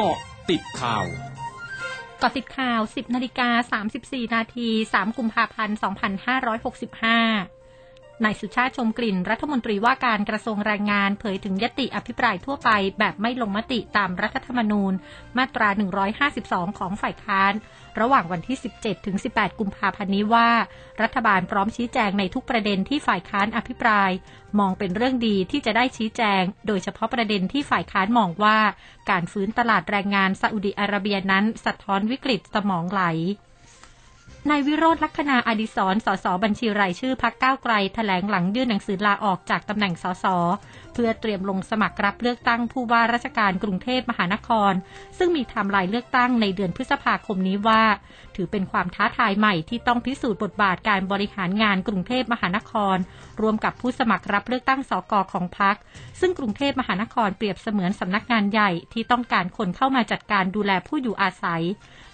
เกาะติดข่าวเกาะติดข่าว 10นาฬิกา34นาที3กุมภาพันธ์2565 นายสุชาติชมกลิ่นรัฐมนตรีว่าการกระทรวงแรงงาน เผยถึงยติอภิปรายทั่วไป แบบไม่ลงมติตามรัฐธรรมนูญ มาตรา 152 ของฝ่ายค้าน ระหว่างวันที่ 17 ถึง 18 กุมภาพันธ์นี้ว่า รัฐบาลพร้อมชี้แจงในทุกประเด็นที่ฝ่ายค้านอภิปราย มองเป็นเรื่องดีที่จะได้ชี้แจง โดยเฉพาะประเด็นที่ฝ่ายค้านมองว่า การฟื้นตลาดแรงงานซาอุดิอาระเบียนั้น สะท้อนวิกฤตสมองไหล นายวิโรจน์ ลักขณาอดิศรสสบัญชีรายชื่อพรรคก้าวไกลแถลงหลังยื่นหนังสือลาออกจากตำแหน่งสส เพื่อเตรียมลงสมัครรับเลือกตั้งผู้ว่าราชการกรุงเทพมหานคร ซึ่งมีไทม์ไลน์เลือกตั้งในเดือนพฤษภาคมนี้ว่า ถือเป็นความท้าทายใหม่ที่ต้องพิสูจน์บทบาทการบริหารงานกรุงเทพมหานคร ร่วมกับผู้สมัครรับเลือกตั้งสกของพรรคซึ่งกรุงเทพมหานครเปรียบเสมือนสำนักงานใหญ่ที่ต้องการคนเข้ามาจัดการดูแลผู้อยู่อาศัย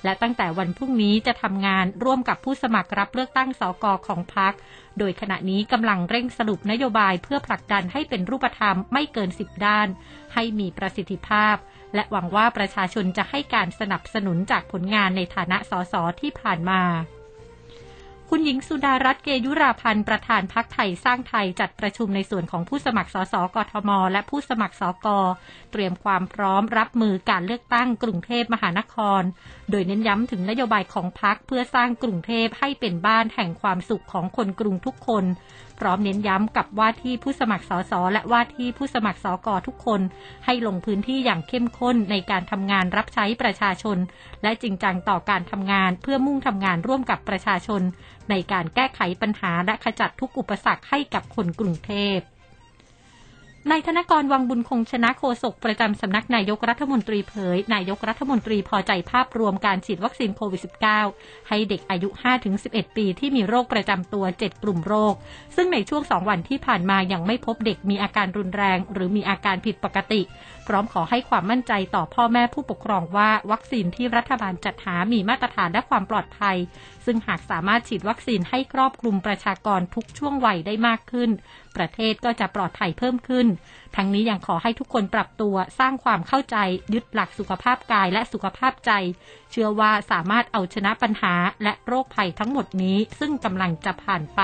และตั้งแต่วันพรุ่งนี้จะทำงานร่วมกับผู้สมัครรับเลือกตั้งสกอของพรรคโดยขณะนี้กำลังเร่งสรุปนโยบายเพื่อผลักดันให้เป็นรูปธรรมไม่เกินสิบด้าน ให้มีประสิทธิภาพ และหวังว่าประชาชนจะให้การสนับสนุนจากผลงานในฐานะสสที่ผ่านมา คุณหญิงสุดารัตน์เกยุราพันธ์ประธานพักไทยสร้างไทยจัดประชุมในส่วนของผู้สมัครสสกทม และผู้สมัครสกเตรียมความพร้อมรับมือการเลือกตั้งกรุงเทพมหานคร โดยเน้นย้ำถึงนโยบายของพักเพื่อสร้างกรุงเทพให้เป็นบ้านแห่งความสุขของคนกรุงทุกคน พร้อมเน้นย้ำกับว่าที่ผู้สมัครสสและว่าที่ผู้สมัครสกทุกคน ให้ลงพื้นที่อย่างเข้มข้นในการทำงานรับใช้ประชาชน และจริงจังต่อการทำงานเพื่อมุ่งทำงานร่วมกับประชาชน ในการแก้ไขปัญหาและขจัดทุกอุปสรรคให้กับคนกรุงเทพ นายธนกรวังบุญคงชนะโฆษกประจำสำนักนายกรัฐมนตรีเผย นายกรัฐมนตรีพอใจภาพรวมการฉีดวัคซีนโควิด -19 ให้เด็กอายุ 5-11 ปีที่มีโรคประจำตัว 7 กลุ่มโรค ซึ่งในช่วง 2 วันที่ผ่านมายังไม่พบเด็กมีอาการรุนแรง หรือมีอาการผิดปกติ พร้อมขอให้ความมั่นใจต่อพ่อแม่ผู้ปกครองว่าวัคซีนที่รัฐบาลจัดหามีมาตรฐานและความปลอดภัย ซึ่งหากสามารถฉีดวัคซีนให้ครอบคลุมประชากรทุกช่วงวัยได้มากขึ้น ประเทศก็จะปลอดภัยเพิ่มขึ้นทั้งนี้ยังขอให้ทุกคนปรับตัวสร้างความเข้าใจยึดหลักสุขภาพกายและสุขภาพใจ เชื่อว่าสามารถเอาชนะปัญหาและโรคภัยทั้งหมดนี้ซึ่งกำลังจะผ่านไป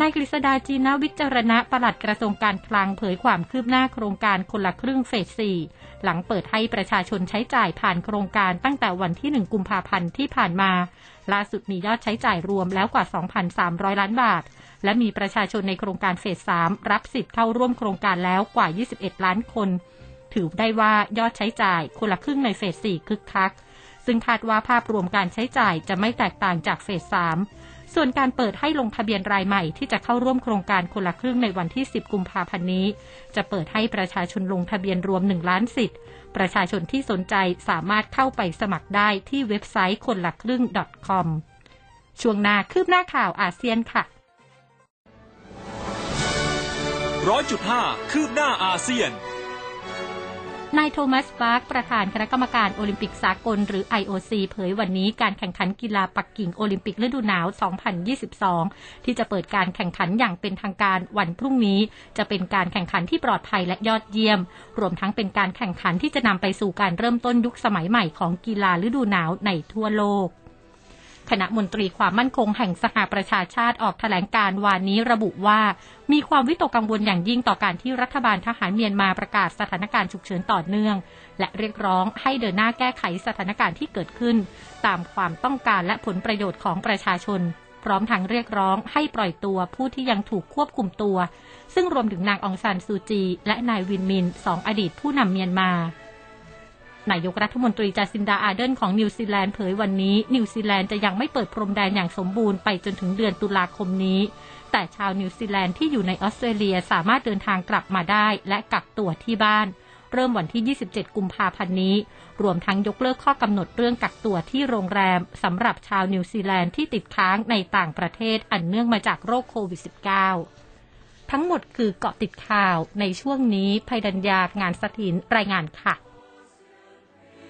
นายกฤษดาจีนวิจารณะประหลัดกระทรวงการคลังเผยความคืบหน้าโครงการคนละครึ่งเฟส 4 หลังเปิดให้ประชาชนใช้จ่ายผ่านโครงการตั้งแต่วันที่ 1 กุมภาพันธ์ที่ผ่านมา ล่าสุดมียอดใช้จ่ายรวมแล้วกว่า 2,300 ล้านบาท และมีประชาชนในโครงการเฟส 3 รับสิทธิ์เข้าร่วมโครงการแล้วกว่า 21 ล้านคน ถือได้ว่ายอดใช้จ่ายคนละครึ่งในเฟส 4 คึกคัก ซึ่งคาดว่าภาพรวมการใช้จ่ายจะไม่แตกต่างจากเฟส 3 ส่วนการเปิดให้ลงทะเบียนรายใหม่ที่จะเข้าร่วมโครงการคนละครึ่งในวันที่ 10 กุมภาพันธ์นี้ จะเปิดให้ประชาชนลงทะเบียนรวม 1 ล้านสิทธิ์ ประชาชนที่สนใจสามารถเข้าไปสมัครได้ที่เว็บไซต์คนละครึ่ง .com ช่วงหน้าคืบหน้าข่าวอาเซียนค่ะร้อยจุดห้าคืบหน้าอาเซียน นายโทมัสบาร์กประธานคณะกรรมการโอลิมปิกสากลหรือ IOC เผยวันนี้การแข่งขันกีฬาปักกิ่งโอลิมปิกฤดูหนาว 2022 ที่จะเปิดการแข่งขันอย่างเป็นทางการวันพรุ่งนี้ จะเป็นการแข่งขันที่ปลอดภัยและยอดเยี่ยม รวมทั้งเป็นการแข่งขันที่จะนำไปสู่การเริ่มต้นยุคสมัยใหม่ของกีฬาฤดูหนาวในทั่วโลก คณะมนตรีความมั่นคงแห่งสหประชาชาติออกแถลงการวานนี้ระบุว่า มีความวิตกกังวลอย่างยิ่งต่อการที่รัฐบาลทหารเมียนมาประกาศสถานการณ์ฉุกเฉินต่อเนื่อง และเรียกร้องให้เดินหน้าแก้ไขสถานการณ์ที่เกิดขึ้น ตามความต้องการและผลประโยชน์ของประชาชน พร้อมทั้งเรียกร้องให้ปล่อยตัวผู้ที่ยังถูกควบคุมตัว ซึ่งรวมถึงนางองซานซูจี และนายวินมินสองอดีตผู้นำเมียนมา นายกรัฐมนตรีจาซินดาอาเดนของนิวซีแลนด์เผยวันนี้ นิวซีแลนด์จะยังไม่เปิดพรมแดนอย่างสมบูรณ์ไปจนถึงเดือนตุลาคมนี้ แต่ชาวนิวซีแลนด์ที่อยู่ในออสเตรเลียสามารถเดินทางกลับมาได้และกักตัวที่บ้าน เริ่มวันที่ 27 กุมภาพันธ์นี้ รวมทั้งยกเลิกข้อกำหนดเรื่องกักตัวที่โรงแรมสำหรับชาวนิวซีแลนด์ที่ติดค้างในต่างประเทศอันเนื่องมาจากโรคโควิด -19 ทั้งหมดคือเกาะติดข่าวในช่วงนี้ภัยดัญญางานสถินรายงานค่ะ